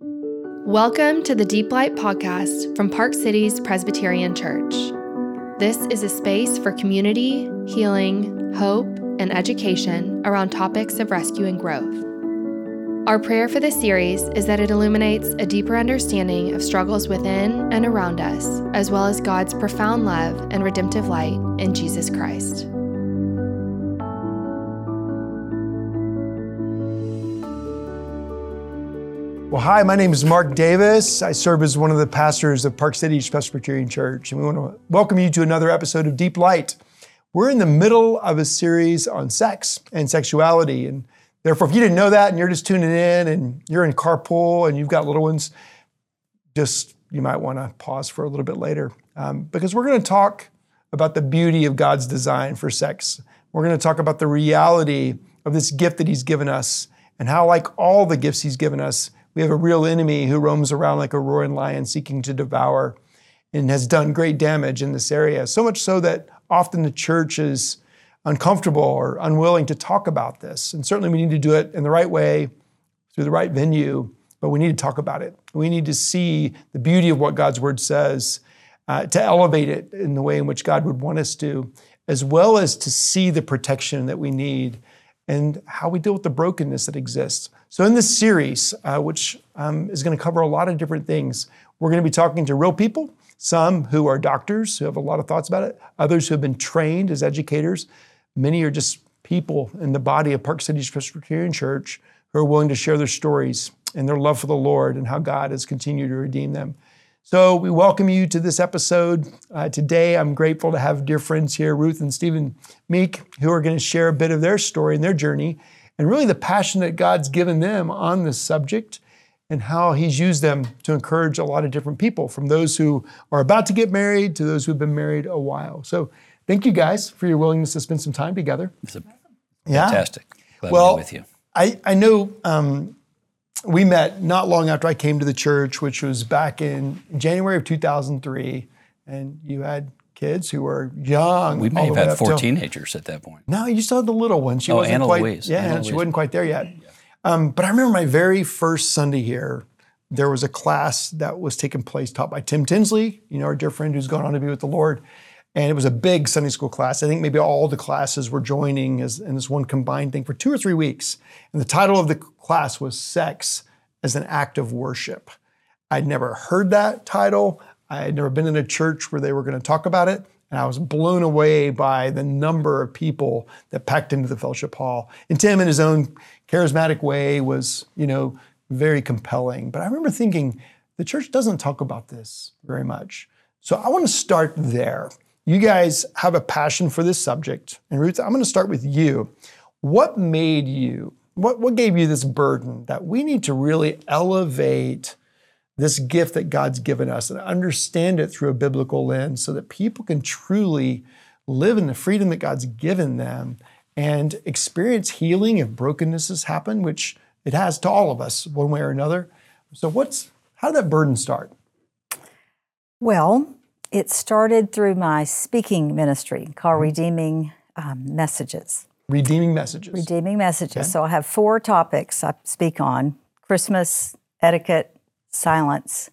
Welcome to the Deep Light podcast from Park Cities Presbyterian Church. This is a space for community, healing, hope, and education around topics of rescue and growth. Our prayer for this series is that it illuminates a deeper understanding of struggles within and around us, as well as God's profound love and redemptive light in Jesus Christ. Well, hi, my name is Mark Davis. I serve as one of the pastors of Park Cities Presbyterian Church, and we want to welcome you to another episode of Deep Light. We're in the middle of a series on sex and sexuality, and therefore, if you didn't know that and you're just tuning in and you're in carpool and you've got little ones, just you might want to pause for a little bit later um, because we're going to talk about the beauty of God's design for sex. We're going to talk about the reality of this gift that He's given us and how, like all the gifts He's given us, we have a real enemy who roams around like a roaring lion seeking to devour and has done great damage in this area. So much so that often the church is uncomfortable or unwilling to talk about this. And certainly we need to do it in the right way, through the right venue, but we need to talk about it. We need to see the beauty of what God's word says, uh, to elevate it in the way in which God would want us to, as well as to see the protection that we need and how we deal with the brokenness that exists. So, in this series, uh, which um, is going to cover a lot of different things, we're going to be talking to real people, some who are doctors who have a lot of thoughts about it, others who have been trained as educators. Many are just people in the body of Park Cities Presbyterian Church who are willing to share their stories and their love for the Lord and how God has continued to redeem them. So we welcome you to this episode. Uh, today, I'm grateful to have dear friends here, Ruth and Stephen Meek, who are going to share a bit of their story and their journey, and really the passion that God's given them on this subject and how He's used them to encourage a lot of different people, from those who are about to get married to those who've been married a while. So thank you guys for your willingness to spend some time together. It's a, yeah. fantastic. Glad well, to be with you. I, I know um, we met not long after I came to the church, which was back in January of 2003, and you had kids who were young. We may have had four teenagers at that point. No, you still had the little one. She oh, wasn't Anna quite, Louise. Yeah, Anna she Louise. wasn't quite there yet. Um, but I remember my very first Sunday here. There was a class that was taking place taught by Tim Tinsley, you know, our dear friend who's gone on to be with the Lord. And it was a big Sunday school class. I think maybe all the classes were joining as, in this one combined thing for two or three weeks. And the title of the class was Sex as an act of worship. I'd never heard that title. I had never been in a church where they were going to talk about it. And I was blown away by the number of people that packed into the fellowship hall. And Tim, in his own charismatic way, was, you know, very compelling. But I remember thinking, the church doesn't talk about this very much. So I want to start there. You guys have a passion for this subject. And Ruth, I'm going to start with you. What made you what, what gave you this burden that we need to really elevate this gift that God's given us and understand it through a biblical lens so that people can truly live in the freedom that God's given them and experience healing if brokenness has happened, which it has to all of us one way or another. So what's how did that burden start? Well, it started through my speaking ministry called mm-hmm. Redeeming um, Messages. Redeeming messages. Redeeming messages. Okay. So I have four topics I speak on Christmas, etiquette, silence,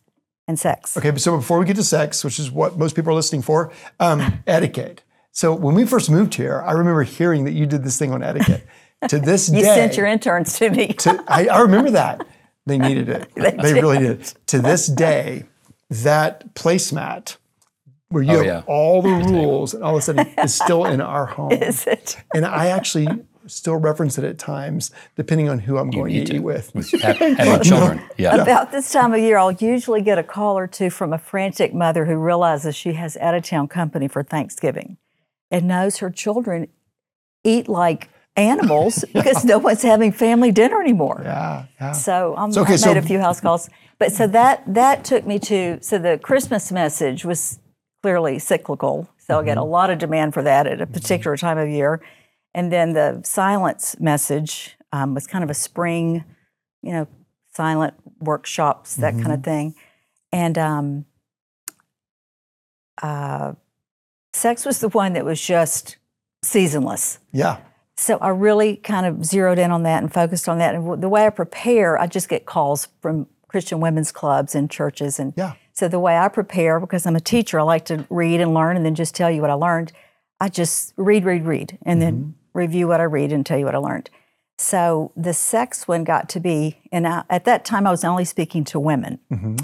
and sex. Okay, so before we get to sex, which is what most people are listening for, um, etiquette. So when we first moved here, I remember hearing that you did this thing on etiquette. to this you day. You sent your interns to me. to, I, I, remember that. They needed it. they, they really did. To this day, that placemat where you oh, have yeah. all the rules and all of a sudden is still in our home. Is it? And I actually still reference it at times, depending on who I'm you going to, to eat with. with having children. Yeah. About this time of year, I'll usually get a call or two from a frantic mother who realizes she has out of town company for Thanksgiving and knows her children eat like animals because no one's having family dinner anymore. Yeah, yeah. So um, okay, I made so, a few house calls. But so that that took me to so the Christmas message was clearly cyclical. So mm-hmm. I get a mm-hmm. lot of demand for that at a particular time of year. And then the silence message um, was kind of a spring, you know, silent workshops, that mm-hmm. kind of thing. And um, uh, sex was the one that was just seasonless. Yeah. So I really kind of zeroed in on that and focused on that. And the way I prepare, I just get calls from Christian women's clubs and churches. And Yeah. so the way I prepare, because I'm a teacher, I like to read and learn and then just tell you what I learned. I just read, read, read, and then review what I read and tell you what I learned. So the sex one got to be, and I, at that time I was only speaking to women. Mm-hmm.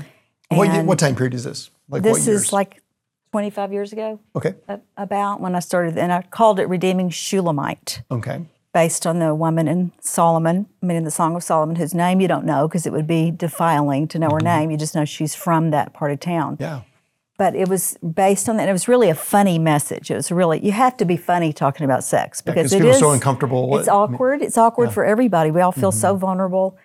What, ye- And what time period is this? Like what This is like 25 years ago, okay. about when I started, and I called it Redeeming Shulamite Okay. based on the woman in Solomon, I mean, in the Song of Solomon, whose name you don't know because it would be defiling to know her mm-hmm. name. You just know she's from that part of town. Yeah. But it was based on that. And It was really a funny message. It was really, you have to be funny talking about sex because it people are so uncomfortable. It's awkward. It's awkward for everybody. We all feel Mm-hmm. so vulnerable.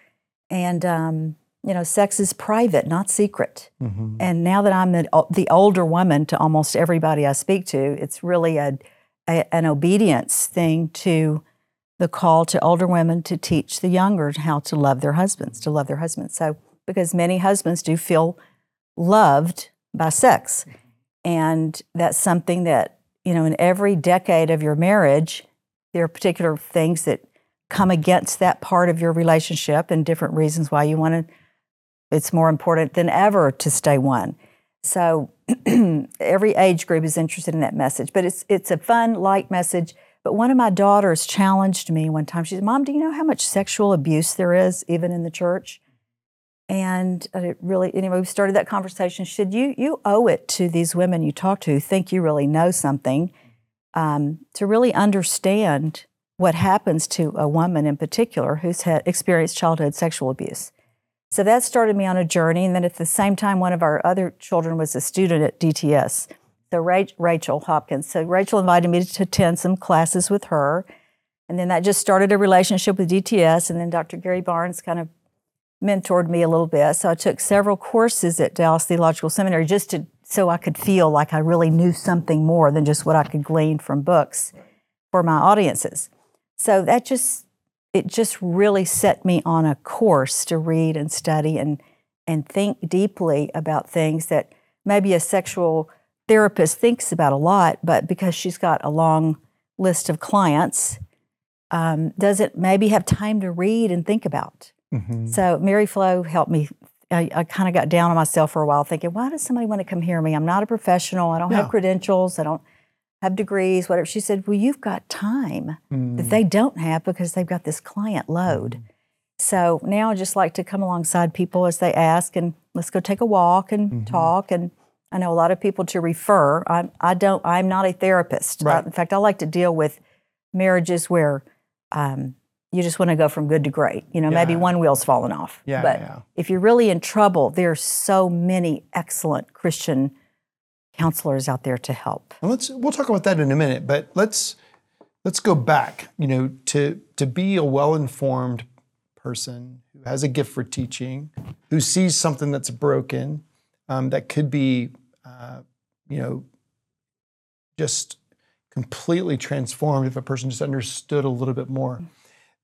And, um, you know, sex is private, not secret. Mm-hmm. And now that I'm the, the older woman to almost everybody I speak to, it's really a, a an obedience thing to the call to older women to teach the younger how to love their husbands, to love their husbands. So, because many husbands do feel loved by sex. And that's something that, you know, in every decade of your marriage, there are particular things that come against that part of your relationship and different reasons why you want to, it's more important than ever to stay one. So every age group is interested in that message, but it's it's a fun, light message. But one of my daughters challenged me one time. She said, "Mom, do you know how much sexual abuse there is, even in the church?" And it really, anyway, we started that conversation. should "You you owe it to these women you talk to who think you really know something, um, to really understand what happens to a woman in particular who's had experienced childhood sexual abuse." So that started me on a journey. And then at the same time, one of our other children was a student at DTS. So Ra- Rachel Hopkins. So Rachel invited me to attend some classes with her. And then that just started a relationship with DTS. And then Dr. Gary Barnes kind of mentored me a little bit. So I took several courses at Dallas Theological Seminary just to so I could feel like I really knew something more than just what I could glean from books for my audiences. So that just it just really set me on a course to read and study and and think deeply about things that maybe a sexual therapist thinks about a lot, but because she's got a long list of clients, um, doesn't maybe have time to read and think about. Mm-hmm. So Mary Flo helped me. I, I kind of got down on myself for a while, thinking, why does somebody want to come hear me? I'm not a professional. I don't Yeah. have credentials. I don't have degrees, whatever. She said, well, you've got time Mm. that they don't have because they've got this client load. So now I just like to come alongside people as they ask and let's go take a walk and Mm-hmm. talk. And I know a lot of people to refer. I, I don't, I'm not a therapist. Right. in fact, I like to deal with marriages where um, you just want to go from good to great. You know, maybe one wheel's fallen off. Yeah, but yeah. if you're really in trouble, there's so many excellent Christian counselors out there to help. And let's we'll talk about that in a minute, but let's let's go back. You know, to to be a well-informed person who has a gift for teaching, who sees something that's broken, um, that could be, uh, you know, just completely transformed if a person just understood a little bit more.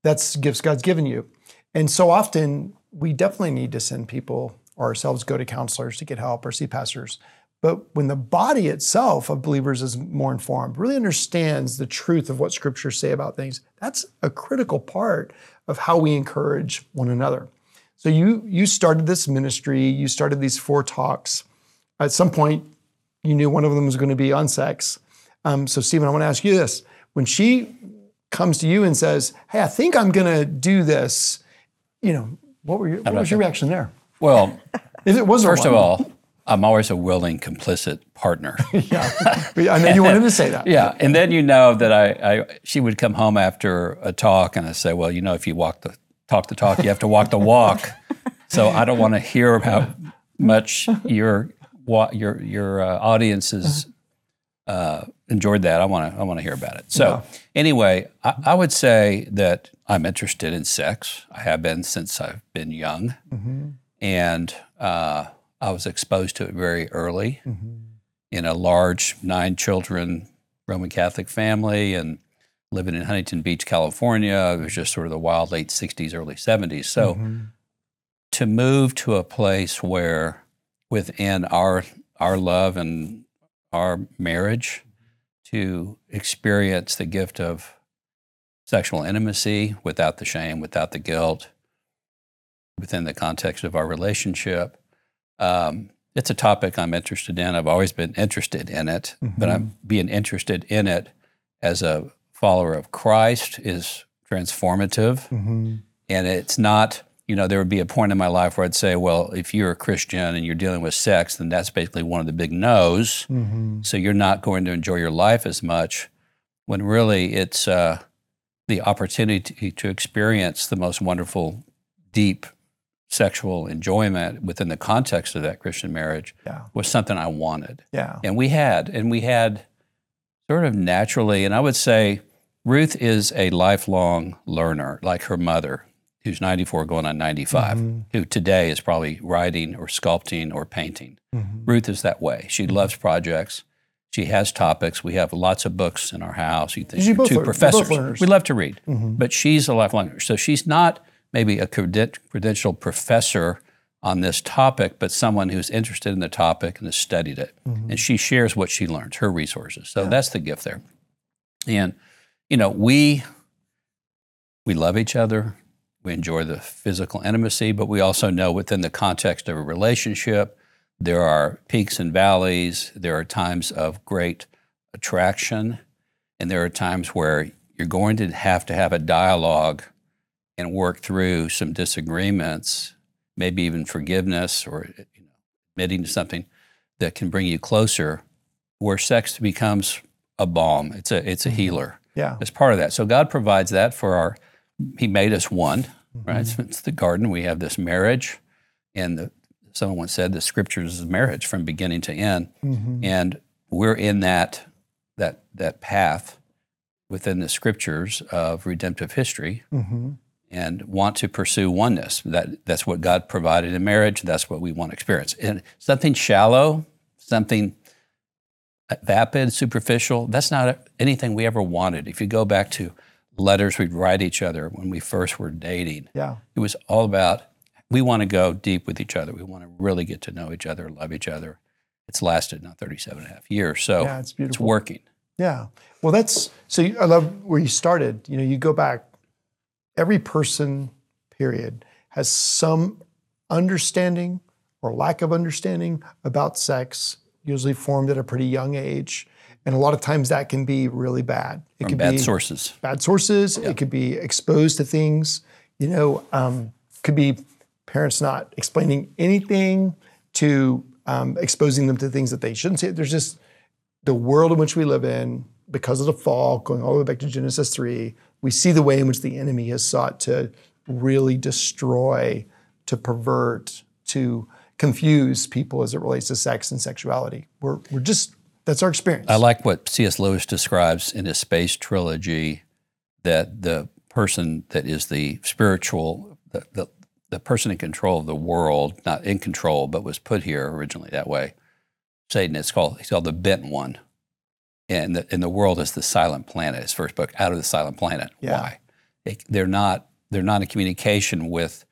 That's gifts God's given you, and so often we definitely need to send people or ourselves go to counselors to get help or see pastors. But when the body itself of believers is more informed, really understands the truth of what scriptures say about things, that's a critical part of how we encourage one another. So you you started this ministry, you started these four talks. At some point, you knew one of them was going to be on sex. Um, so Stephen, I want to ask you this: when she comes to you and says, "Hey, I think I'm going to do this," you know, what were your, what was your reaction there? Well, If it was first of all, I'm always a willing, complicit partner. yeah, I know you wanted to say that. yeah, and then you know that I, I, she would come home after a talk, and I say, well, you know, if you walk the talk the talk, you have to walk the walk. so I don't want to hear how much your your your uh, audiences uh, enjoyed that. I want to I want to hear about it. So anyway, I, I would say that I'm interested in sex. I have been since I've been young, mm-hmm. and uh, I was exposed to it very early mm-hmm. in a large nine children Roman Catholic family and living in Huntington Beach, California. It was just sort of the wild late 60s, early 70s. So mm-hmm. to move to a place where within our our love and our marriage to experience the gift of sexual intimacy without the shame, without the guilt, within the context of our relationship. Um, it's a topic I'm interested in. I've always been interested in it, but I'm being interested in it as a follower of Christ is transformative. Mm-hmm. And it's not, you know, there would be a point in my life where I'd say, well, if you're a Christian and you're dealing with sex, then that's basically one of the big no's. Mm-hmm. So you're not going to enjoy your life as much when really it's uh, the opportunity to experience the most wonderful, deep sexual enjoyment within the context of that Christian marriage Yeah. was something I wanted. Yeah. And we had, and we had sort of naturally, and I would say Ruth is a lifelong learner, like her mother, who's 94 going on 95, who today is probably writing or sculpting or painting. Ruth is that way. She loves projects. She has topics. We have lots of books in our house. You think two learn- professors. We love to read, but she's a lifelong learner. So she's not maybe a creden- credentialed professor on this topic, but someone who's interested in the topic and has studied it. And she shares what she learns, her resources. So that's the gift there. And you know, we we love each other. We enjoy the physical intimacy, but we also know within the context of a relationship, there are peaks and valleys. There are times of great attraction, and there are times where you're going to have to have a dialogue and work through some disagreements, maybe even forgiveness or you know, admitting to something that can bring you closer, where sex becomes a balm. It's a it's a mm-hmm. healer Yeah. as part of that. So God provides that for our. He made us one, mm-hmm. right? So it's the garden. We have this marriage, and the, someone once said the scriptures is marriage from beginning to end, mm-hmm. and we're in that that that path within the scriptures of redemptive history, mm-hmm. and want to pursue oneness. That that's what God provided in marriage. That's what we want to experience. And something shallow, something vapid, superficial, that's not anything we ever wanted. If you go back to letters we'd write each other when we first were dating, Yeah. it was all about we want to go deep with each other. We want to really get to know each other, love each other. It's lasted now 37 and a half years. So Yeah, it's beautiful. it's working. Yeah. Well, that's so. You, I love where you started. You know, you go back. Every person, period, has some understanding or lack of understanding about sex. Usually formed at a pretty young age, and a lot of times that can be really bad. It From could bad be sources. bad sources. It could be exposed to things. You know, um, could be parents not explaining anything to um, exposing them to things that they shouldn't see. There's just the world in which we live in because of the fall, going all the way back to Genesis three. We see the way in which the enemy has sought to really destroy, to pervert, to confuse people as it relates to sex and sexuality. We're we're just that's our experience. I like what C.S. Lewis describes in his space trilogy that the person that is the spiritual, the, the, the person in control of the world, not in control, but was put here originally that way, Satan, it's called, he's called the bent one. And the, and the world is the silent planet, his first book, Out of the Silent Planet. Yeah. Why? They, they're, not, they're not in communication with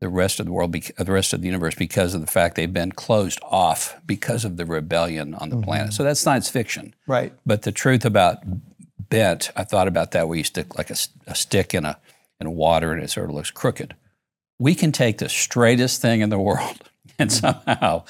the rest of the world, the rest of the universe, because of the fact they've been closed off because of the rebellion on the planet. Mm-hmm. So that's science fiction. right. But the truth about bent, I thought about that where you stick like a stick in a in water and it sort of looks crooked. We can take the straightest thing in the world and mm-hmm. somehow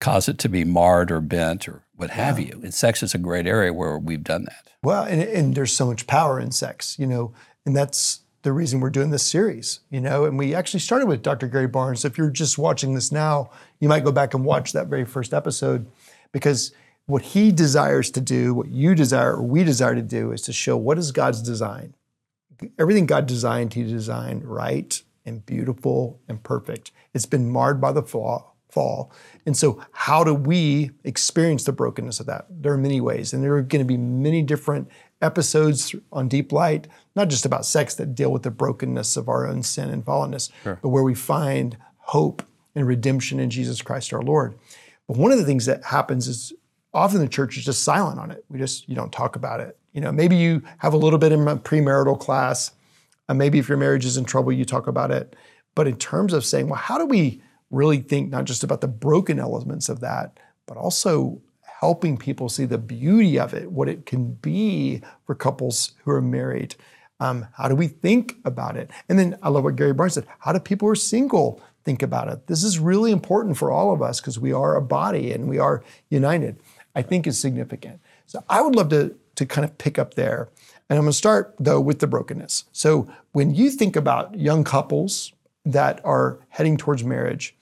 cause it to be marred or bent or what have you. And sex is a great area where we've done that. Well, and, and there's so much power in sex, you know, and that's the reason we're doing this series, you know. And we actually started with Dr. Gary Barnes. If you're just watching this now, you might go back and watch that very first episode because what he desires to do, what you desire, or we desire to do, is to show what is God's design. Everything God designed, He designed right and beautiful and perfect. It's been marred by the fall. fall. And so, how do we experience the brokenness of that? There are many ways, and there are going to be many different episodes on Deep Light, not just about sex that deal with the brokenness of our own sin and fallenness, but where we find hope and redemption in Jesus Christ our Lord. But one of the things that happens is often the church is just silent on it. We just you don't talk about it. You know, maybe you have a little bit in a premarital class. Uh, maybe if your marriage is in trouble, you talk about it. But in terms of saying, well, how do we really think not just about the broken elements of that, but also helping people see the beauty of it, what it can be for couples who are married? Um, how do we think about it? And then I love what Gary Barnes said. How do people who are single think about it? This is really important for all of us because we are a body and we are united. I think is significant. So I would love to to kind of pick up there. And I'm going to start though with the brokenness. So when you think about young couples that are heading towards marriage,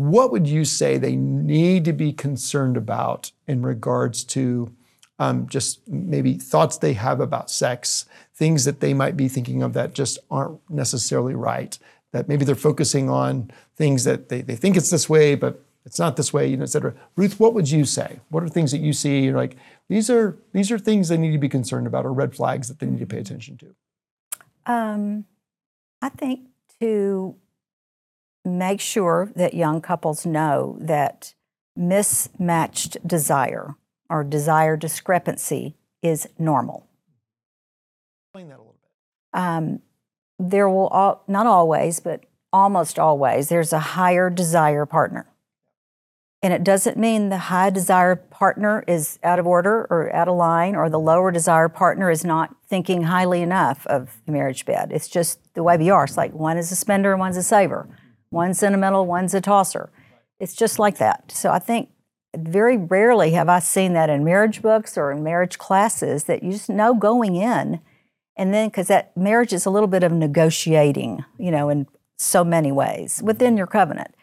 what would you say they need to be concerned about in regards to um, just maybe thoughts they have about sex, things that they might be thinking of that just aren't necessarily right, that maybe they're focusing on things that they, they think it's this way, but it's not this way, you know, et cetera. Ruth, what would you say? What are things that you see? You're like, these are these are things they need to be concerned about or red flags that they need to pay attention to. Um, I think to make sure that young couples know that mismatched desire or desire discrepancy is normal. Explain that a little bit. Um, there will all, not always, but almost always, there's a higher desire partner. And it doesn't mean the high desire partner is out of order or out of line, or the lower desire partner is not thinking highly enough of the marriage bed. It's just the way we are. It's like one is a spender, and one's a saver, one's sentimental, one's a tosser. It's just like that. So I think very rarely have I seen that in marriage books or in marriage classes that you just know going in. And then, because that marriage is a little bit of negotiating, you know, in so many ways within your covenant.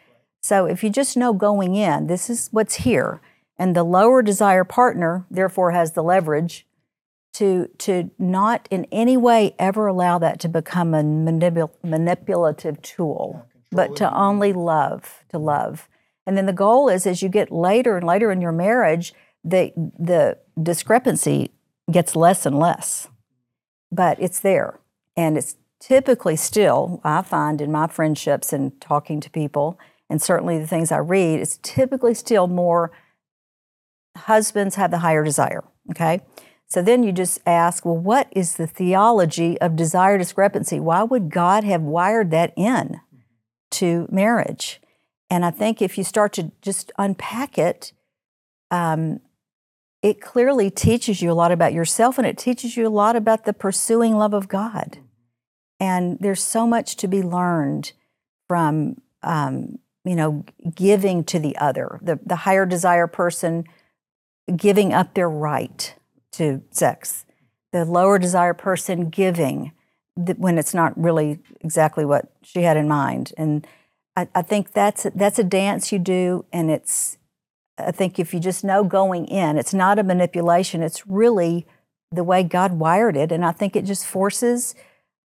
So if you just know going in, this is what's here, and the lower desire partner therefore has the leverage to to not in any way ever allow that to become a manipul- manipulative tool, but to only love, to love. And then the goal is as you get later and later in your marriage, the the discrepancy gets less and less. But it's there. And it's typically still, I find in my friendships and talking to people, and certainly the things I read, it's typically still more husbands have the higher desire. Okay. So then you just ask, well, what is the theology of desire discrepancy? Why would God have wired that in to marriage? And I think if you start to just unpack it, um, it clearly teaches you a lot about yourself and it teaches you a lot about the pursuing love of God. And there's so much to be learned from um, you know, giving to the other, the, the higher desire person giving up their right to sex, the lower desire person giving when it's not really exactly what she had in mind. And I, I think that's that's a dance you do, and it's I think if you just know going in, it's not a manipulation. It's really the way God wired it, and I think it just forces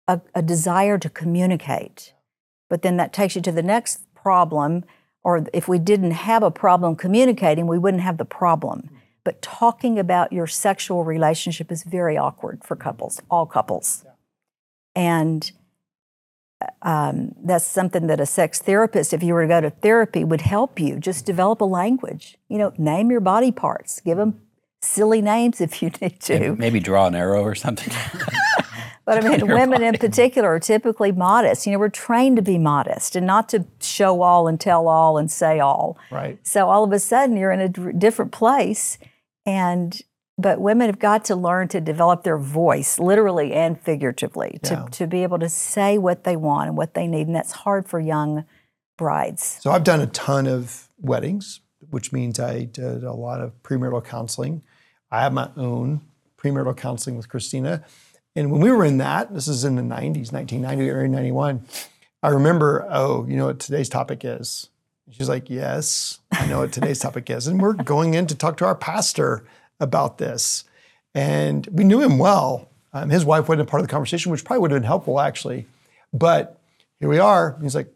a, a desire to communicate. But then that takes you to the next problem, or if we didn't have a problem communicating, we wouldn't have the problem. Hmm. But talking about your sexual relationship is very awkward for couples, all couples. And um, that's something that a sex therapist, if you were to go to therapy, would help you. Just develop a language. You know, name your body parts. Give them silly names if you need to. Maybe draw an arrow or something. But I mean, women body. in particular are typically modest. You know, we're trained to be modest and not to show all and tell all and say all. Right. So all of a sudden, you're in a d- different place, and but women have got to learn to develop their voice, literally and figuratively, to yeah. to be able to say what they want and what they need, and that's hard for young brides. So I've done a ton of weddings, which means I did a lot of premarital counseling. I have my own premarital counseling with Christina and when we were in that, this is in the 90s, 1990 or 91, I remember, oh, you know what today's topic is? She's like, yes, I know what today's topic is. And we're going in to talk to our pastor about this. And we knew him well. Um, his wife wasn't a part of the conversation, which probably would have been helpful, actually. But here we are. He's like,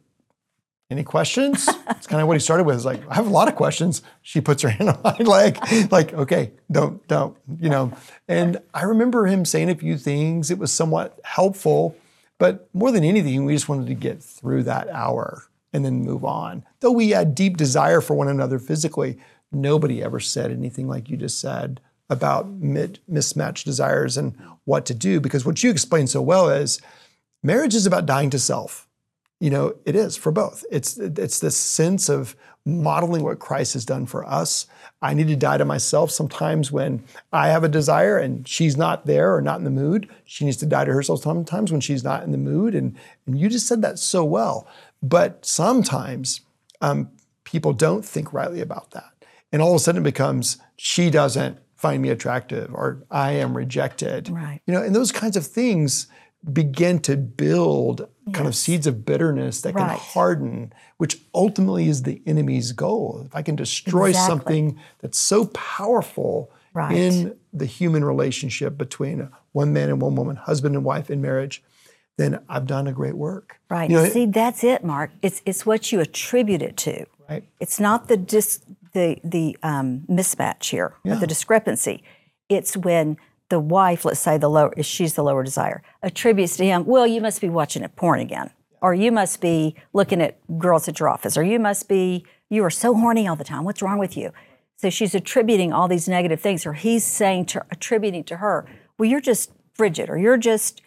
any questions? It's kind of what he started with. Is like, I have a lot of questions. She puts her hand on my leg, like, okay, don't, don't, you know. And I remember him saying a few things. It was somewhat helpful, but more than anything, we just wanted to get through that hour and then move on. Though we had deep desire for one another physically, nobody ever said anything like you just said about mismatched desires and what to do. Because what you explained so well is marriage is about dying to self you know, it is for both. It's it's this sense of modeling what Christ has done for us. I need to die to myself sometimes when I have a desire and she's not there or not in the mood. She needs to die to herself sometimes when she's not in the mood. And, and you just said that so well. But sometimes um, people don't think rightly about that. And all of a sudden it becomes she doesn't find me attractive or I am rejected. Right. You know, and those kinds of things begin to build kind of seeds of bitterness that can harden, which ultimately is the enemy's goal. If I can destroy Exactly. something that's so powerful Right. in the human relationship between one man and one woman, husband and wife in marriage, then I've done a great work. Right. You know, See, that's it, Mark. It's it's what you attribute it to. right? It's not the dis, the the um, mismatch here, or the discrepancy. It's when the wife, let's say the lower, she's the lower desire, attributes to him. Well, you must be watching it porn again, or you must be looking at girls at your office, or you must be you are so horny all the time. What's wrong with you? So she's attributing all these negative things, or he's saying to attributing to her, well, you're just frigid, or you're just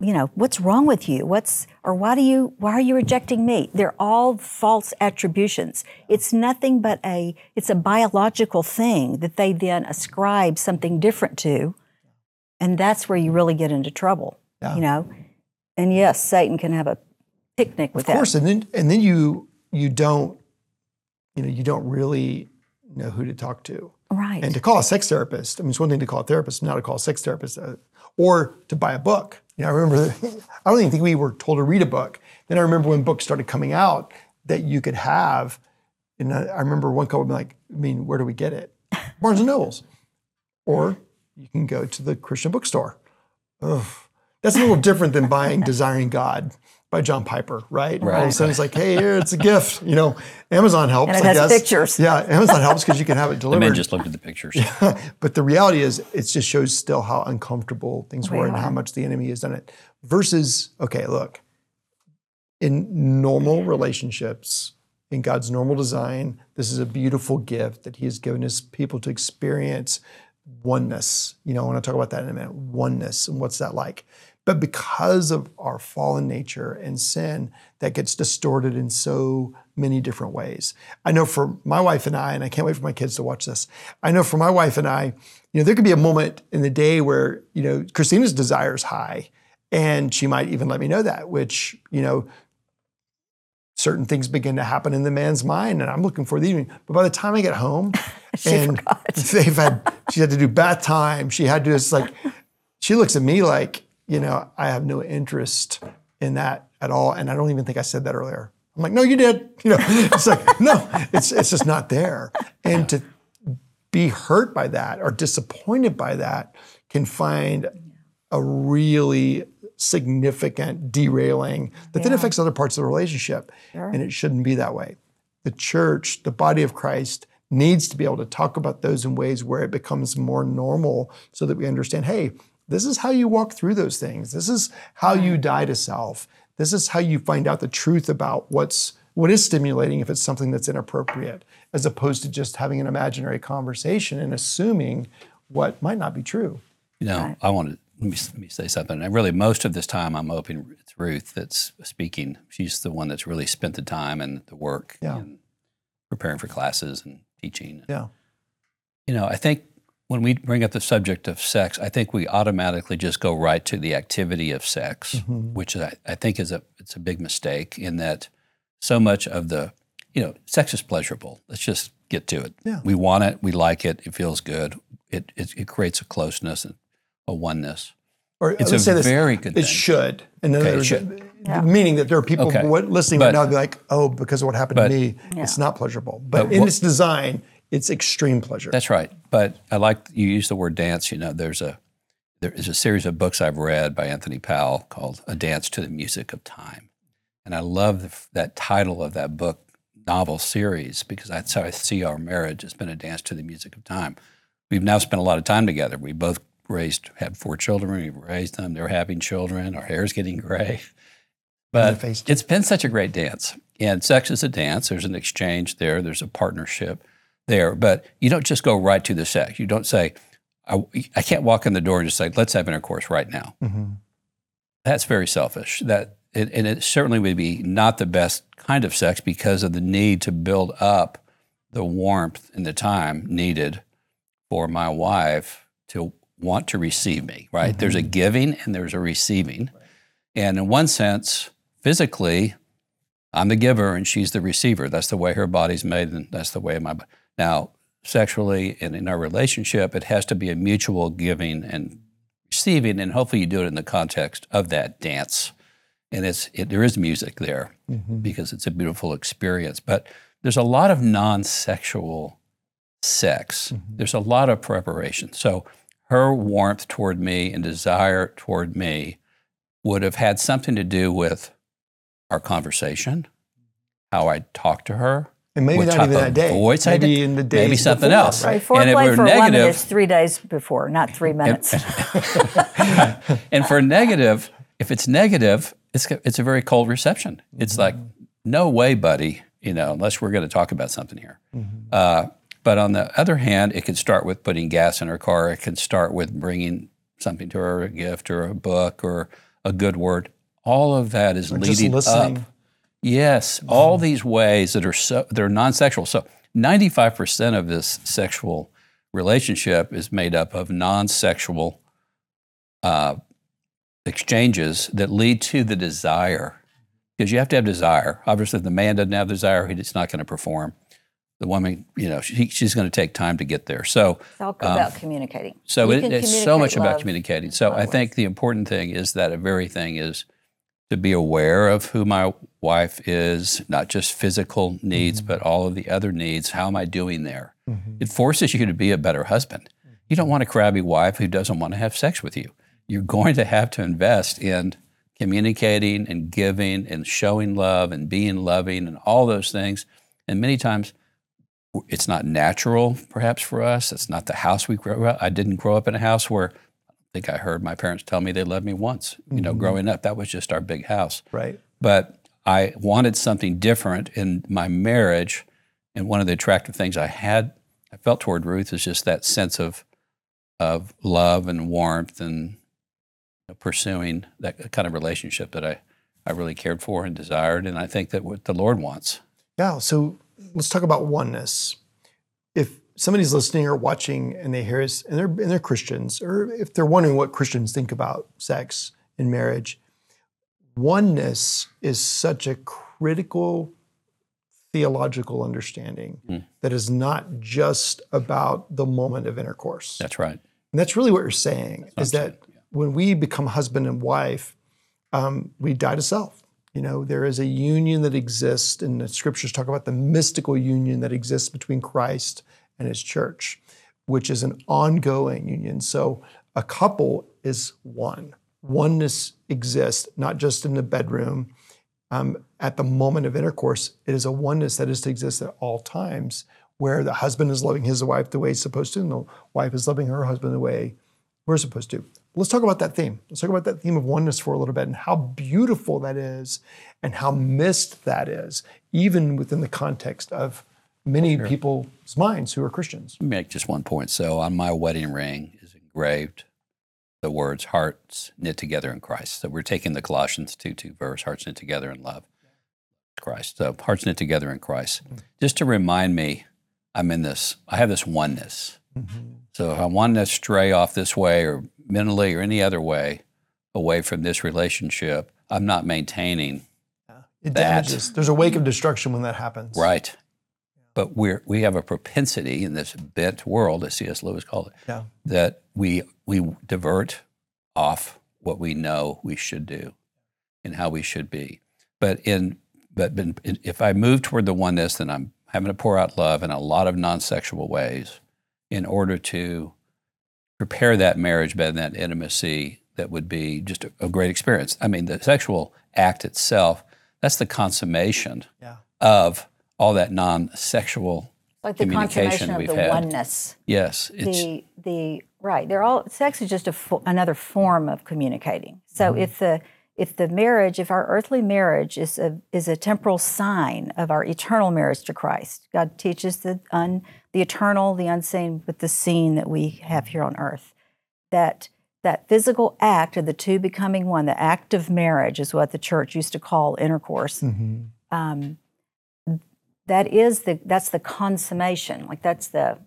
you know what's wrong with you what's or why do you why are you rejecting me they're all false attributions it's nothing but a it's a biological thing that they then ascribe something different to and that's where you really get into trouble Yeah. you know and yes satan can have a picnic with that. Of course, and then and then you you don't, you know, you don't really know who to talk to. right And to call a sex therapist, I mean, it's one thing to call a therapist, not to call a sex therapist, uh, or to buy a book. You know, I remember, I don't even think we were told to read a book. Then I remember when books started coming out that you could have, and I, I remember one couple being like, I mean, where do we get it? Barnes and Nobles. Or you can go to the Christian bookstore. Ugh. That's a little different than buying Desiring God by John Piper, right? All of a sudden it's like, hey, here, it's a gift. You know, Amazon helps. And it I has guess. pictures. Yeah, Amazon helps because you can have it The delivered. men just looked at the pictures. but the reality is, it just shows still how uncomfortable things They were and how much the enemy has done it. Versus, okay, look, in normal relationships, in God's normal design, this is a beautiful gift that He has given His people to experience oneness. You know, I want to talk about that in a minute oneness and what's that like. But because of our fallen nature and sin, that gets distorted in so many different ways. I know for my wife and I, and I can't wait for my kids to watch this. I know for my wife and I, you know, there could be a moment in the day where, you know, Christina's desire is high. And she might even let me know that, which, you know, certain things begin to happen in the man's mind and I'm looking for the evening. But by the time I get home and they've had she had to do bath time, she had to it's like she looks at me like, you know, I have no interest in that at all. And I don't even think I said that earlier. I'm like, no, you did. You know, it's like, no, it's it's just not there. And to be hurt by that or disappointed by that can find a really significant derailing that then affects other parts of the relationship. And it shouldn't be that way. The church, the body of Christ, needs to be able to talk about those in ways where it becomes more normal so that we understand hey, this is how you walk through those things. This is how you mm. die to self. This is how you find out the truth about what's what is stimulating if it's something that's inappropriate, as opposed to just having an imaginary conversation and assuming what might not be true. You know, I want to let me, let me say something. And really, most of this time, I'm hoping it's Ruth that's speaking. She's the one that's really spent the time and the work Yeah. in preparing for classes and teaching. Yeah. You know, I think when we bring up the subject of sex, I think we automatically just go right to the activity of sex, mm-hmm. which I, I think is a it's a big mistake in that so much of the you know sex is pleasurable. Let's just get to it. Yeah. We want it. We like it. It feels good. It it, it creates a closeness and a oneness. Or It's let's a say this, very good It thing. should. And then Okay, it there's should. meaning that there are people Okay. listening But- right now be like, oh, because of what happened but- to me, it's not pleasurable. But, in what- its design, it's extreme pleasure. That's right. But I like you use the word dance. You know, there's a there is a series of books I've read by Anthony Powell called "A Dance to the Music of Time," and I love the, that title of that book novel series because that's how I see our marriage. It's been a dance to the music of time. We've now spent a lot of time together. We both raised had four children. We've raised them. They're having children. Our hair's getting gray. But it's been such a great dance. And sex is a dance. There's an exchange there. There's a partnership there. But you don't just go right to the sex. You don't say, I, I can't walk in the door and just say, let's have intercourse right now. Mm-hmm. That's very selfish. That and it certainly would be not the best kind of sex because of the need to build up the warmth and the time needed for my wife to want to receive me, right? Mm-hmm. There's a giving and there's a receiving. Right. And in one sense, physically, I'm the giver and she's the receiver. That's the way her body's made, and that's the way my now sexually and in our relationship, it has to be a mutual giving and receiving, and hopefully you do it in the context of that dance. And it's it, there is music there mm-hmm. because it's a beautiful experience. But there's a lot of non-sexual sex. Mm-hmm. There's a lot of preparation. So her warmth toward me and desire toward me would have had something to do with our conversation, how I talked to her, and maybe not even that day. Voice maybe in the day. Maybe something before, else. Right. Foreplay and if we're for negative, women is three days before, not three minutes. And, and, for negative, if it's negative, it's it's a very cold reception. It's mm-hmm. like, no way, buddy. You know, unless we're going to talk about something here. Mm-hmm. Uh, but on the other hand, it can start with putting gas in her car. It can start with bringing something to her, a gift or a book or a good word. All of that is or leading up Yes, all these ways that are so they're non-sexual. So 95% of this sexual relationship is made up of non-sexual uh, exchanges that lead to the desire. Because you have to have desire. Obviously, if the man doesn't have desire, he's not going to perform. The woman, you know, she, she's going to take time to get there. So it's all um, about communicating. So it, it's so much about communicating. So I think the important thing is that a very thing is to be aware of who my wife is, not just physical needs, mm-hmm. but all of the other needs. How am I doing there? Mm-hmm. It forces you to be a better husband. You don't want a crabby wife who doesn't want to have sex with you. You're going to have to invest in communicating and giving and showing love and being loving and all those things. And many times, it's not natural, perhaps for us. It's not the house we grew up. I didn't grow up in a house where think I heard my parents tell me they loved me once. You know, mm-hmm. growing up, that was just our big house. Right. But I wanted something different in my marriage, and one of the attractive things I had, I felt toward Ruth is just that sense of of love and warmth and you know, pursuing that kind of relationship that I I really cared for and desired, and I think that what the Lord wants. Yeah. So let's talk about oneness. Somebody's listening or watching and they hear us and they're and they're Christians, or if they're wondering what Christians think about sex and marriage, oneness is such a critical theological understanding mm. that is not just about the moment of intercourse. That's right. And that's really what you're saying is that yeah. when we become husband and wife, um, we die to self. You know, there is a union that exists, and the scriptures talk about the mystical union that exists between Christ and his church, which is an ongoing union. So a couple is one. Oneness exists not just in the bedroom. Um, at the moment of intercourse, it is a oneness that is to exist at all times, where the husband is loving his wife the way he's supposed to, and the wife is loving her husband the way we're supposed to. Let's talk about that theme. Let's talk about that theme of oneness for a little bit and how beautiful that is and how missed that is, even within the context of many sure. people's minds who are Christians. Let me make just one point. So on my wedding ring is engraved the words hearts knit together in Christ. So we're taking the Colossians 2 2 verse, hearts knit together in love. Christ. So hearts knit together in Christ. Mm-hmm. Just to remind me, I'm in this, I have this oneness. Mm-hmm. So if I want to stray off this way or mentally or any other way away from this relationship, I'm not maintaining yeah. it that. Damages. There's a wake of destruction when that happens. Right. But we're, we have a propensity in this bent world, as C.S. Lewis called it, yeah. that we, we divert off what we know we should do and how we should be. But in but if I move toward the oneness, then I'm having to pour out love in a lot of non-sexual ways in order to prepare that marriage bed and that intimacy that would be just a, a, great experience. I mean, the sexual act itself, that's the consummation yeah. of all that non-sexual like the consummation of the had. oneness. Yes, the the right. They're all sex is just a fo- another form of communicating. So mm-hmm. if the if the marriage, if our earthly marriage is a is a temporal sign of our eternal marriage to Christ, God teaches the un, the eternal, the unseen with the seen that we have here on earth. That that physical act of the two becoming one, the act of marriage is what the church used to call intercourse. Um, that is the that's the consummation. Like that's the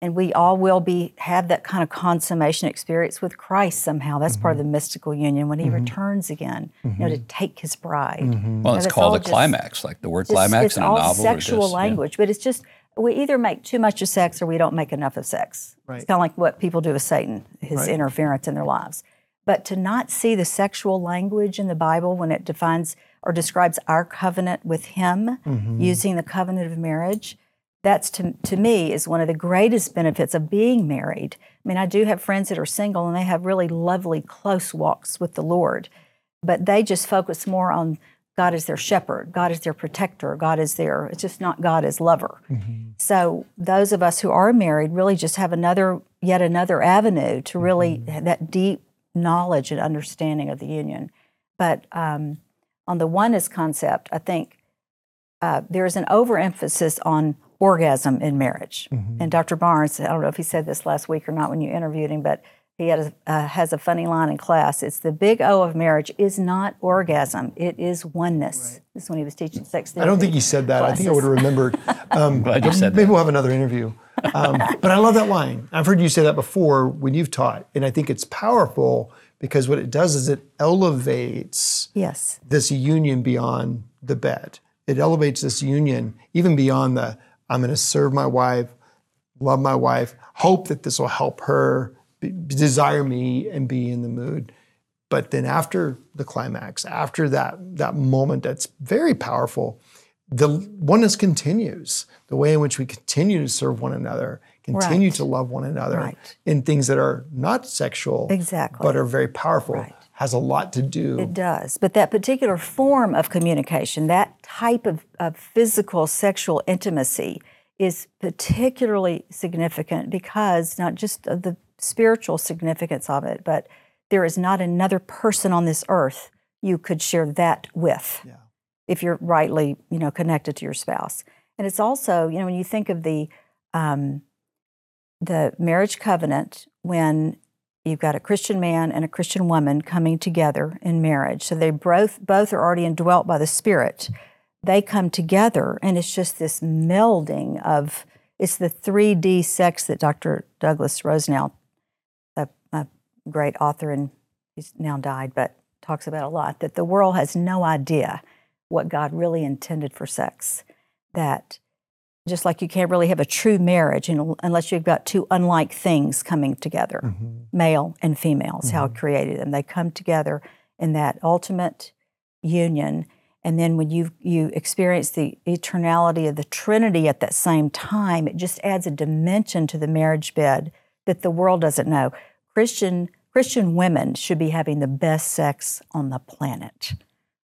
and we all will be have that kind of consummation experience with Christ somehow. That's part of the mm-hmm. mystical union when he mm-hmm. returns again, you know, to mm-hmm. take his bride. Well, it's that's called all a just- climax, like the word Just- climax it's in a all novel. or sexual just- yeah. language, but it's just we either make too much of sex or we don't make enough of sex. Right. It's kind of like what people do with Satan, his Right. interference in their lives. But to not see the sexual language in the Bible when it defines or describes our covenant with Him, Mm-hmm. using the covenant of marriage, that's to, to me is one of the greatest benefits of being married. I mean, I do have friends that are single and they have really lovely, close walks with the Lord, but they just focus more on God is their shepherd, God is their protector, God is their, it's just not God as lover. So those of us who are married really just have another, yet another avenue to really have that deep knowledge and understanding of the union. But um, on the oneness concept, I think uh, there's an overemphasis on orgasm in marriage. And Dr. Barnes, I don't know if he said this last week or not when you interviewed him, but he had a, uh, has a funny line in class. It's the big O of marriage is not orgasm; it is oneness. This is when he was teaching sex I don't think he said that. I think I would have remembered. Um, Glad you said maybe that. we'll have another interview. Um, but I love that line. I've heard you say that before when you've taught, and I think it's powerful because what it does is it elevates Yes. this union beyond the bed. It elevates this union even beyond the I'm going to serve my wife, love my wife, hope that this will help her be, desire me and be in the mood. But then after the climax, after that that moment that's very powerful, the oneness continues. The way in which we continue to serve one another, continue Right. to love one another Right. in things that are not sexual, Exactly. but are very powerful, Right. has a lot to do. It does. But that particular form of communication, that type of, of physical sexual intimacy, is particularly significant because not just of the spiritual significance of it, but there is not another person on this earth you could share that with if you're rightly, you know, connected to your spouse. And it's also, you know, when you think of the um, the marriage covenant, when you've got a Christian man and a Christian woman coming together in marriage, so they both both are already indwelt by the Spirit. They come together, and it's just this melding of it's the 3D sex that Dr. Douglas Rosenau, a, a great author and he's now died, but talks about a lot, that the world has no idea what God really intended for sex. That just like you can't really have a true marriage un- unless you've got two unlike things coming together, male and female, is how it created them. They come together in that ultimate union. And then when you you experience the eternality of the Trinity at that same time, it just adds a dimension to the marriage bed that the world doesn't know. Christian Christian women should be having the best sex on the planet.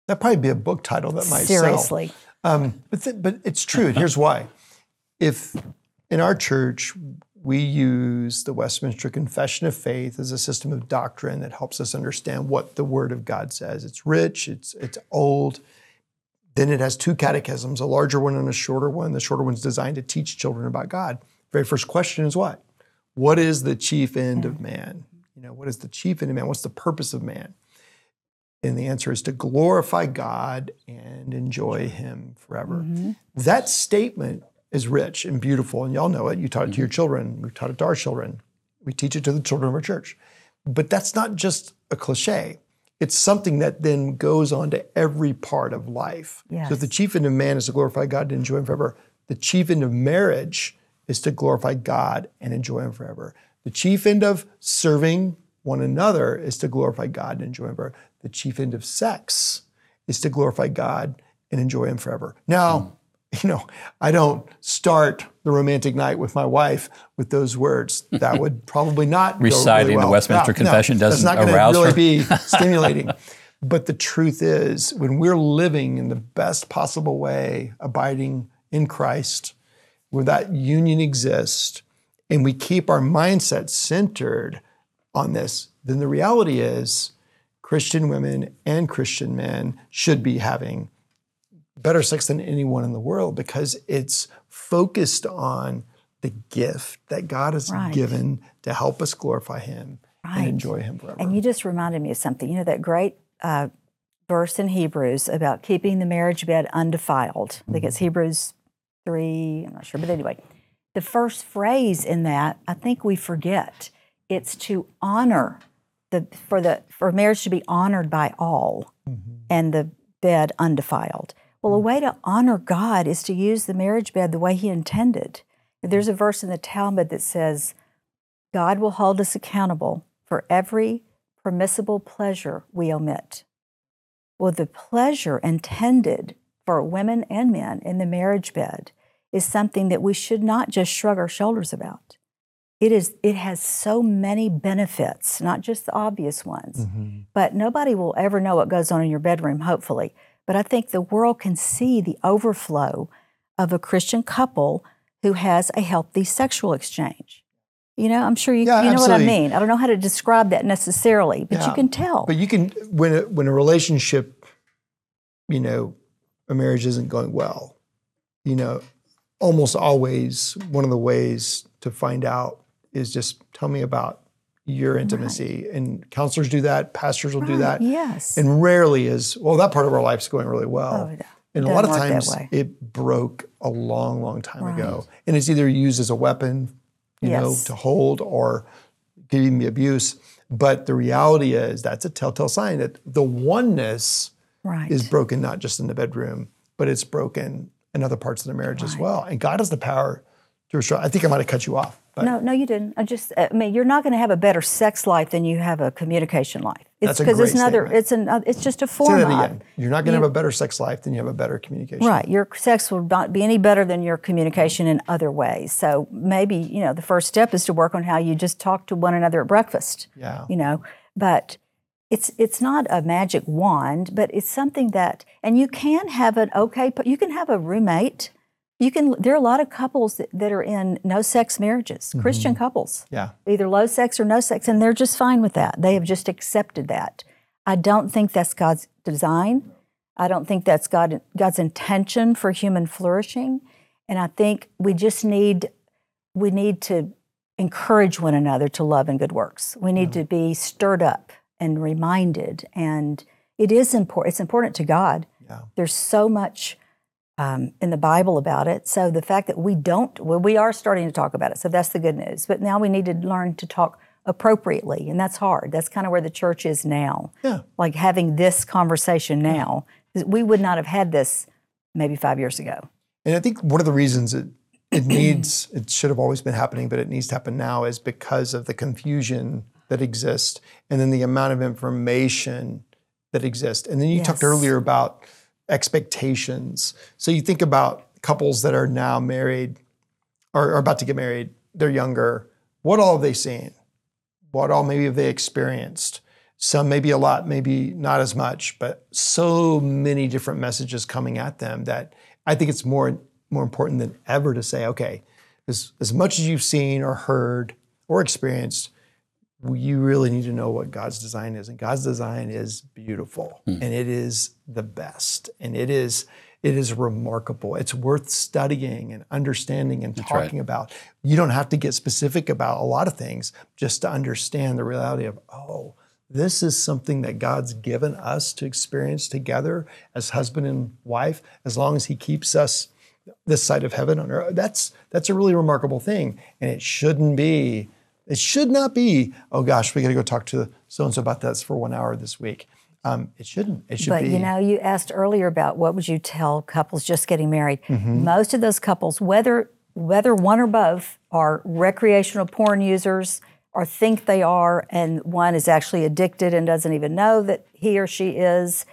That'd probably be a book title that might sell. Seriously. Um, but, th- but it's true, and here's why. If in our church we use the Westminster Confession of Faith as a system of doctrine that helps us understand what the Word of God says, it's rich, it's it's old. Then it has two catechisms, a larger one and a shorter one. The shorter one's designed to teach children about God. Very first question is what? What is the chief end of man? You know, what is the chief end of man? What's the purpose of man? And the answer is to glorify God and enjoy Him forever. Mm-hmm. That statement is rich and beautiful, and y'all know it. You taught it to your mm-hmm. children, we've taught it to our children, we teach it to the children of our church. But that's not just a cliche. It's something that then goes on to every part of life. So if the chief end of man is to glorify God and enjoy Him forever, the chief end of marriage is to glorify God and enjoy Him forever. The chief end of serving one another is to glorify God and enjoy Him forever. The chief end of sex is to glorify God and enjoy Him forever. Now, mm. you know, I don't start the romantic night with my wife with those words. That would probably not Reciting really the. Westminster No, no, Confession that's doesn't not gonna arouse really her. be stimulating. But the truth is, when we're living in the best possible way, abiding in Christ, where that union exists, and we keep our mindset centered on this, then the reality is Christian women and Christian men should be having better sex than anyone in the world because it's focused on the gift that God has Right. given to help us glorify Him Right. and enjoy Him forever. And you just reminded me of something. You know that great uh, verse in Hebrews about keeping the marriage bed undefiled. I think it's Hebrews three. I'm not sure, but anyway, the first phrase in that I think we forget. It's to honor the for the for marriage to be honored by all, and the bed undefiled. Well, a way to honor God is to use the marriage bed the way He intended. There's a verse in the Talmud that says, God will hold us accountable for every permissible pleasure we omit. Well, the pleasure intended for women and men in the marriage bed is something that we should not just shrug our shoulders about. It is it has so many benefits, not just the obvious ones. Mm-hmm. But nobody will ever know what goes on in your bedroom, hopefully. But I think the world can see the overflow of a Christian couple who has a healthy sexual exchange. You know, I'm sure you, Yeah, you know what I mean. I don't know how to describe that necessarily, but you can tell. But you can when a, when a relationship, you know, a marriage isn't going well, you know, almost always one of the ways to find out is just tell me about your intimacy. And counselors do that, pastors will do that. Yes. And rarely is, well, that part of our life's going really well. Oh, yeah. And a lot of times it broke a long, long time ago. And it's either used as a weapon, you know, to hold or even be abuse. But the reality is that's a telltale sign that the oneness right. is broken not just in the bedroom, but it's broken in other parts of the marriage as well. And God has the power to restore. I think I might have cut you off. But no, no, you didn't. I just, uh, I mean, you're not going to have a better sex life than you have a communication life. It's That's a because it's another. statement. It's an. Uh, it's just a form. say that again. You're not going to have a better sex life than you have a better communication. Right. Your sex will not be any better than your communication in other ways. So maybe, you know, the first step is to work on how you just talk to one another at breakfast. Yeah. You know, but it's it's not a magic wand, but it's something that and you can have an okay you can have a roommate. You can there are a lot of couples that, that are in no sex marriages, mm-hmm. Christian couples Yeah. either low sex or no sex, and they're just fine with that. They have just accepted that. I don't think that's God's design. I don't think that's God, God's intention for human flourishing. And I think we just need we need to encourage one another to love and good works. We need to be stirred up and reminded. And it is important. It's important to God. Yeah. There's so much um, in the Bible about it. So the fact that we don't, well, we are starting to talk about it. So that's the good news. But now we need to learn to talk appropriately, and that's hard. That's kind of where the church is now. Yeah. Like having this conversation now. We would not have had this maybe five years ago. And I think one of the reasons it, it needs, it should have always been happening, but it needs to happen now is because of the confusion that exists and then the amount of information that exists. And then you talked earlier about expectations. So you think about couples that are now married or are about to get married, they're younger. What all have they seen? What all maybe have they experienced? Some maybe a lot, maybe not as much, but so many different messages coming at them that I think it's more more important than ever to say, okay, as, as much as you've seen or heard or experienced, you really need to know what God's design is. And God's design is beautiful hmm. and it is the best. And it is it is remarkable. It's worth studying and understanding and right. talking about. You don't have to get specific about a lot of things just to understand the reality of, oh, this is something that God's given us to experience together as husband and wife, as long as He keeps us this side of heaven on earth. That's that's a really remarkable thing. And it shouldn't be, it should not be, oh gosh, we gotta go talk to so and so about this for one hour this week. Um, it shouldn't. It should be But be you know, you asked earlier about what would you tell couples just getting married. Mm-hmm. Most of those couples, whether whether one or both, are recreational porn users or think they are, and one is actually addicted and doesn't even know that he or she is.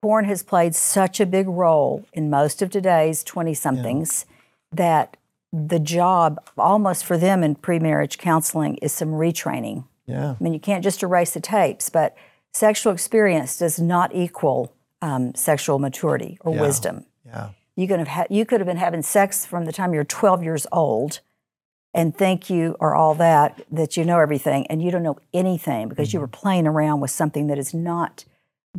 Porn has played such a big role in most of today's 20 somethings that the job almost for them in pre-marriage counseling is some retraining. yeah. I mean, you can't just erase the tapes, but sexual experience does not equal um, sexual maturity or Yeah. wisdom. Yeah. You could have ha- you could have been having sex from the time you're 12 years old, and think you are all that that you know everything, and you don't know anything because you were playing around with something that is not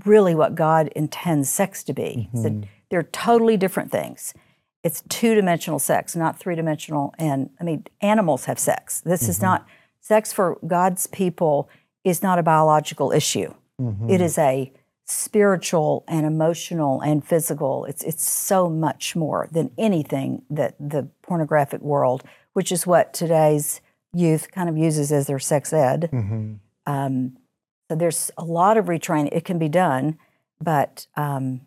really what God intends sex to be. So they're totally different things. It's two dimensional sex, not three dimensional. And I mean, animals have sex. This is not sex for God's people is not a biological issue. It is a spiritual and emotional and physical. It's it's so much more than anything that the pornographic world, which is what today's youth kind of uses as their sex ed. Um, so there's a lot of retraining. It can be done, but um,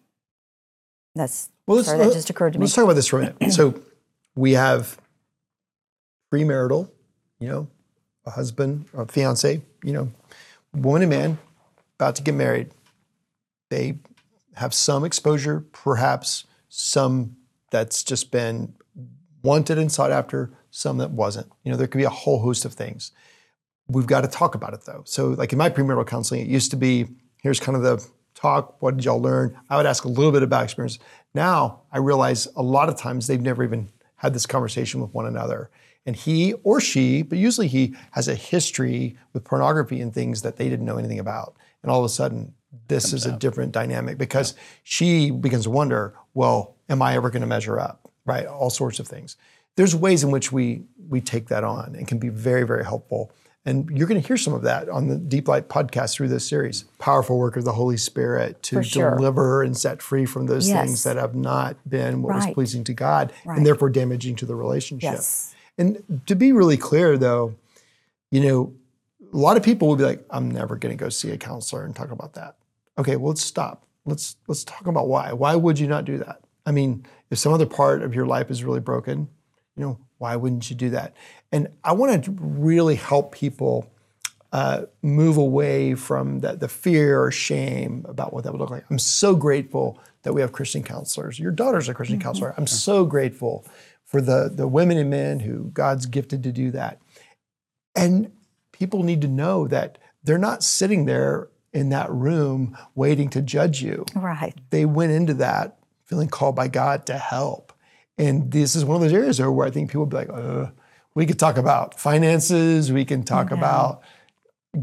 that's Well, let's, sorry, that let- just occurred to me. Let's talk about this for a minute. So we have premarital, you know, a husband, a fiance, you know, woman and man about to get married. They have some exposure, perhaps some that's just been wanted and sought after, some that wasn't. You know, there could be a whole host of things. We've got to talk about it though. So, like in my premarital counseling, it used to be here's kind of the talk. What did y'all learn? I would ask a little bit about experience. Now I realize a lot of times they've never even had this conversation with one another. And he or she, but usually he, has a history with pornography and things that they didn't know anything about. And all of a sudden, this is a different dynamic because she begins to wonder, well, am I ever going to measure up? Right? All sorts of things. There's ways in which we we take that on and can be very, very helpful. And you're going to hear some of that on the Deep Light podcast through this series. Powerful work of the Holy Spirit to sure. deliver and set free from those Yes. things that have not been what was pleasing to God Right. and therefore damaging to the relationship. yes. And to be really clear, though, you know, a lot of people will be like, "I'm never going to go see a counselor and talk about that." Okay, well, let's stop. Let's let's talk about why. Why would you not do that? I mean, if some other part of your life is really broken, you know, why wouldn't you do that? And I want to really help people uh, move away from that the fear or shame about what that would look like. I'm so grateful that we have Christian counselors. Your daughter's a Christian counselor. I'm so grateful for the the women and men who God's gifted to do that. And people need to know that they're not sitting there in that room waiting to judge you Right. they went into that feeling called by God to help. And this is one of those areas where where I think people be like, uh, we could talk about finances, we can talk about,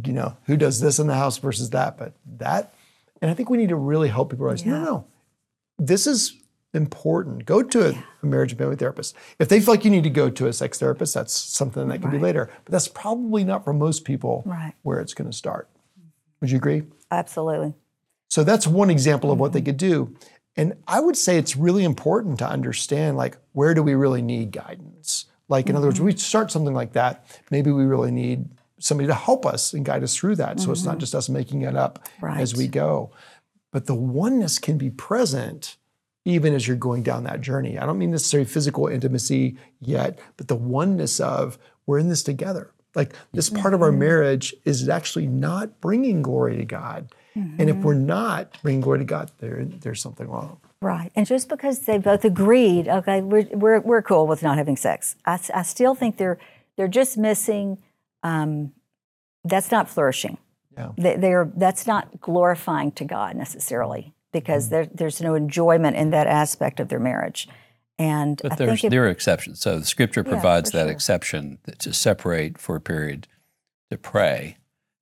you know, who does this in the house versus that, but that, and I think we need to really help people realize, no, no, this is important. Go to a, a marriage and family therapist. If they feel like you need to go to a sex therapist, that's something that can be later. But that's probably not for most people Right. where it's going to start. Would you agree? Absolutely. So that's one example of what they could do. And I would say it's really important to understand like where do we really need guidance? Like in other words, mm-hmm. we start something like that, maybe we really need somebody to help us and guide us through that. So it's not mm-hmm. just us making it up as we go. But the oneness can be present even as you're going down that journey. I don't mean necessarily physical intimacy yet, but the oneness of we're in this together. Like this part of our mm-hmm. marriage is actually not bringing glory to God. And if we're not bringing glory to God, there, there's something wrong. Right. And just because they both agreed, okay, we're, we're, we're cool with not having sex, I, I still think they're, they're just missing, um, that's not flourishing. Yeah. They, they're, that's not glorifying to God necessarily because there, there's no enjoyment in that aspect of their marriage. And But I there's think if, there are exceptions. So the scripture provides for that sure. exception that to separate for a period to pray.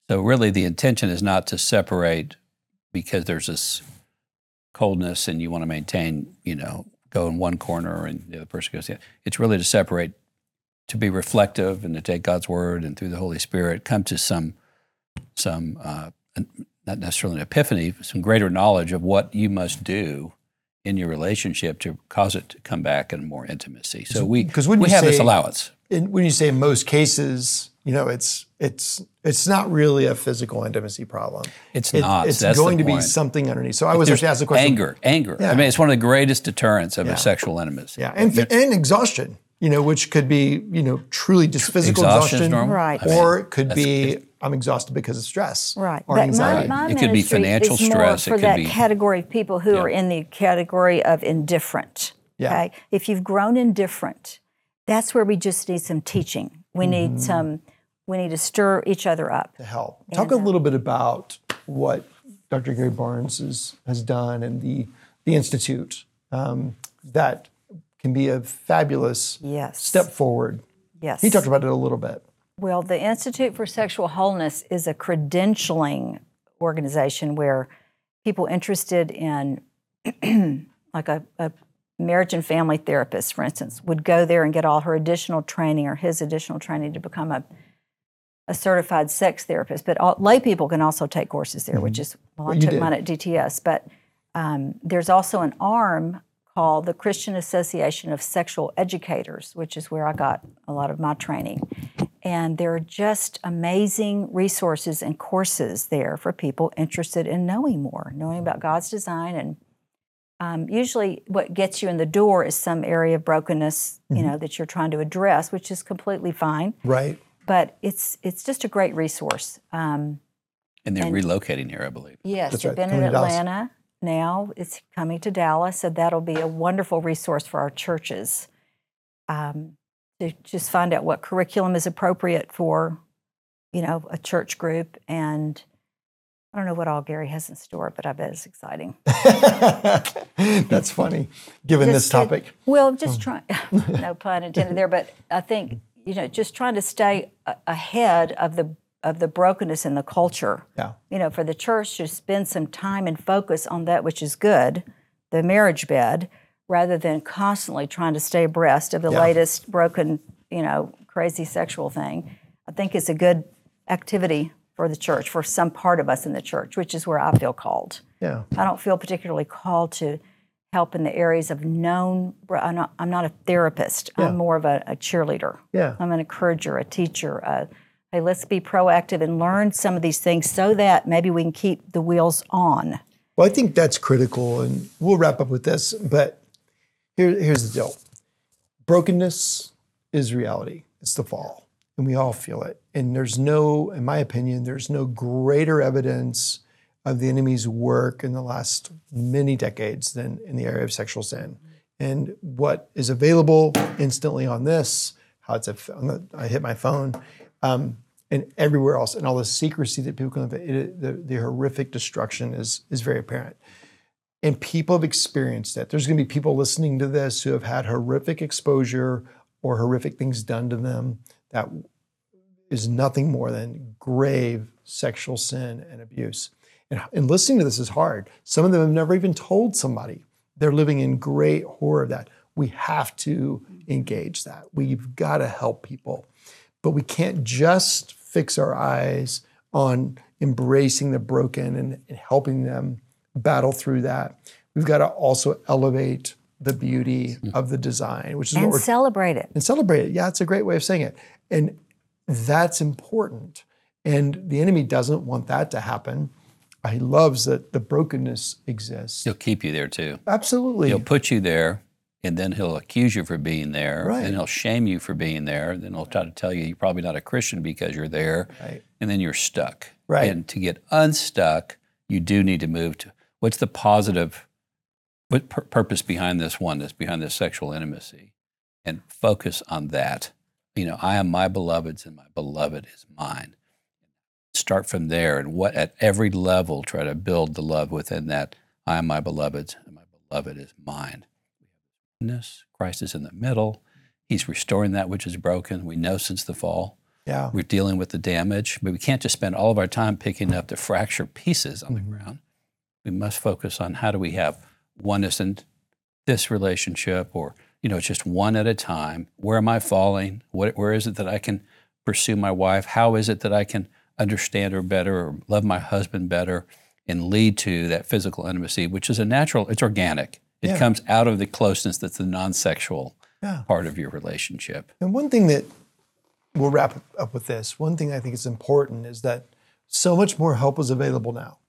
So really the intention is not to separate because there's this coldness and you want to maintain, you know, go in one corner and the other person goes the other. It's really to separate to be reflective and to take God's word and through the Holy Spirit come to some some uh, not necessarily an epiphany, but some greater knowledge of what you must do in your relationship to cause it to come back in more intimacy. So we 'Cause when we have this allowance. And when you say in most cases, you know, it's it's it's not really a physical intimacy problem. It's It- not. It's That's the going to be something underneath. So I was There's actually asked the question. anger, anger. Yeah. I mean, it's one of the greatest deterrents of Yeah. a sexual intimacy. Yeah, and and exhaustion. You know, which could be you know truly just physical Exhaustion exhaustion, normal. Right. I mean, or it could that's- be I'm exhausted because of stress, Right. or But anxiety. My, my It could be financial is more stress, it for could that be- category of people who Yeah. are in the category of indifferent. Yeah. Okay. If you've grown indifferent, that's where we just need some teaching. We Mm-hmm. need some. We need to stir each other up. to help. Talk a little bit about what Dr. Gary Barnes is, has done and the the institute um, that can be a fabulous Yes. step forward. Yes. He talked about it a little bit. Well, the Institute for Sexual Wholeness is a credentialing organization where people interested in, like a, a marriage and family therapist, for instance, would go there and get all her additional training or his additional training to become a a certified sex therapist, but all, lay people can also take courses there, which is well, I you took did. mine at DTS. But um, there's also an arm called the Christian Association of Sexual Educators, which is where I got a lot of my training. And there are just amazing resources and courses there for people interested in knowing more, knowing about God's design. And um, usually, what gets you in the door is some area of brokenness, you know, that you're trying to address, which is completely fine. Right. But it's it's just a great resource. Um, And they're relocating here, I believe. Yes, That's they've right, been in coming to Dallas. Atlanta now. It's coming to Dallas, so that'll be a wonderful resource for our churches um, to just find out what curriculum is appropriate for, you know, a church group. And I don't know what all Gary has in store, but I bet it's exciting. That's funny, given this Just to- topic. well, just trying, no pun intended there, but I think you know, just trying to stay a- ahead of the of the brokenness in the culture. Yeah. You know, for the church to spend some time and focus on that which is good, the marriage bed, rather than constantly trying to stay abreast of the Yeah. latest broken, you know, crazy sexual thing. I think it's a good activity for the church, for some part of us in the church, which is where I feel called. Yeah. I don't feel particularly called to help in the areas of known. I'm not, I'm not a therapist. Yeah. I'm more of a, a cheerleader. Yeah. I'm an encourager, a teacher. A, hey, let's be proactive and learn some of these things so that maybe we can keep the wheels on. Well, I think that's critical, and we'll wrap up with this. But here, here's the deal: brokenness is reality. It's the fall, and we all feel it. And there's no, in my opinion, there's no greater evidence of the enemy's work in the last many decades than in the area of sexual sin. And what is available instantly on this, how it's a, I hit my phone, um, and everywhere else, and all the secrecy that people can, it, the, the horrific destruction is is very apparent. And people have experienced it. There's going to be people listening to this who have had horrific exposure or horrific things done to them that is nothing more than grave sexual sin and abuse. And, and listening to this is hard. Some of them have never even told somebody. They're living in great horror of that. We have to engage that. We've got to help people. But we can't just fix our eyes on embracing the broken and, and helping them battle through that. We've got to also elevate the beauty of the design, which is what And we're celebrate it. and celebrate it. Yeah, it's a great way of saying it. And that's important. And the enemy doesn't want that to happen. He loves that the brokenness exists. He'll keep you there too. Absolutely. He'll put you there, and then he'll accuse you for being there, Right. and he'll shame you for being there. Then he'll try to tell you you're probably not a Christian because you're there, Right. and then you're stuck. Right. And to get unstuck, you do need to move to what's the positive, what pur- purpose behind this oneness, behind this sexual intimacy, and focus on that. You know, I am my beloved's, and my beloved is mine. Start from there, and what at every level try to build the love within that. I am my beloved's, and my beloved is mine. Christ is in the middle. He's restoring that which is broken. We know since the fall. yeah. We're dealing with the damage, but we can't just spend all of our time picking up the fractured pieces on the mm-hmm. ground. We must focus on how do we have oneness in this relationship, or you know, it's just one at a time. Where am I falling? What, where is it that I can pursue my wife? How is it that I can understand her better, or love my husband better, and lead to that physical intimacy, which is a natural. It's organic. It Yeah. comes out of the closeness that's the non-sexual Yeah. part of your relationship. And one thing that we'll wrap up with this one thing I think is important is that so much more help is available now.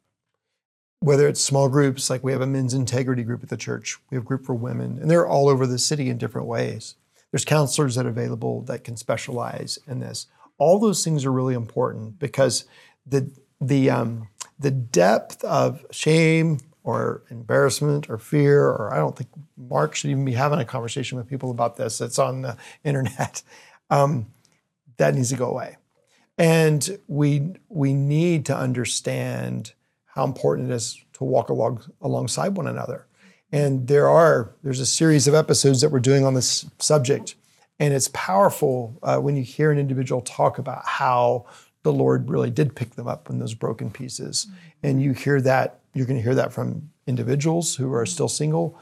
Whether it's small groups, like we have a men's integrity group at the church, we have a group for women, and they're all over the city in different ways. There's counselors that are available that can specialize in this. All those things are really important because the the um, the depth of shame or embarrassment or fear, or I don't think Mark should even be having a conversation with people about this. It's on the internet. Um, that needs to go away. And we we need to understand how important it is to walk along alongside one another. And there are there's a series of episodes that we're doing on this subject, and it's powerful uh, when you hear an individual talk about how the Lord really did pick them up in those broken pieces. And you hear that you're going to hear that from individuals who are still single,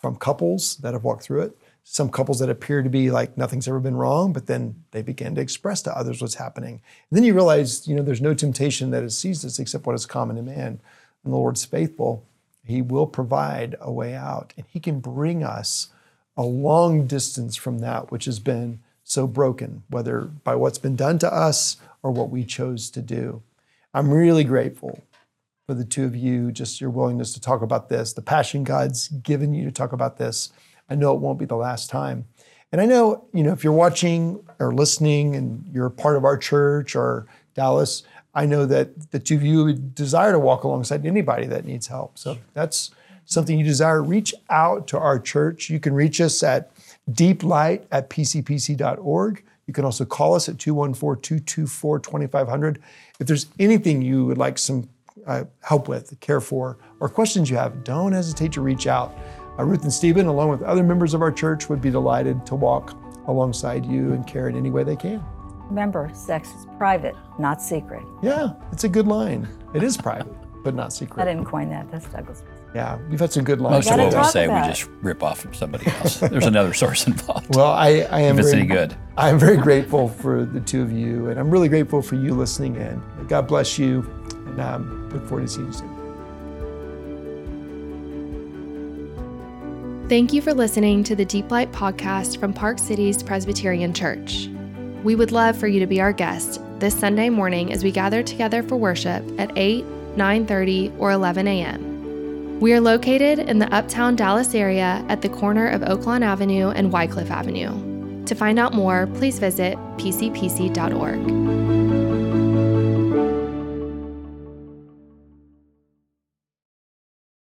from couples that have walked through it. some couples that appear to be like nothing's ever been wrong, but then they begin to express to others what's happening. And then you realize, you know, there's no temptation that has seized us except what is common to man. And the Lord's faithful. He will provide a way out, and He can bring us a long distance from that which has been so broken, whether by what's been done to us or what we chose to do. I'm really grateful for the two of you, just your willingness to talk about this, the passion God's given you to talk about this. I know it won't be the last time. And I know, you know, if you're watching or listening and you're part of our church or Dallas, I know that the two of you would desire to walk alongside anybody that needs help. So that's something you desire. Reach out to our church. You can reach us at deeplight at pcpc.org. You can also call us at 214 224 2500. If there's anything you would like some uh, help with, care for, or questions you have, don't hesitate to reach out. Uh, Ruth and Stephen, along with other members of our church, would be delighted to walk alongside you and care in any way they can. Remember, sex is private, not secret. Yeah, it's a good line. It is private, but not secret. I didn't coin that. That's Douglas. Yeah, we've had some good lines. Most of what we talk say, we about it. just rip off from somebody else. There's another source involved. Well, I, I am if it's very, any good. I am very grateful for the two of you, and I'm really grateful for you listening in. God bless you, and um, look forward to seeing you soon. Thank you for listening to the Deep Light podcast from Park Cities Presbyterian Church. We would love for you to be our guest this Sunday morning as we gather together for worship at 8, 9:30, or 11 a.m. We are located in the Uptown Dallas area at the corner of Oaklawn Avenue and Wycliffe Avenue. To find out more, please visit pcpc.org.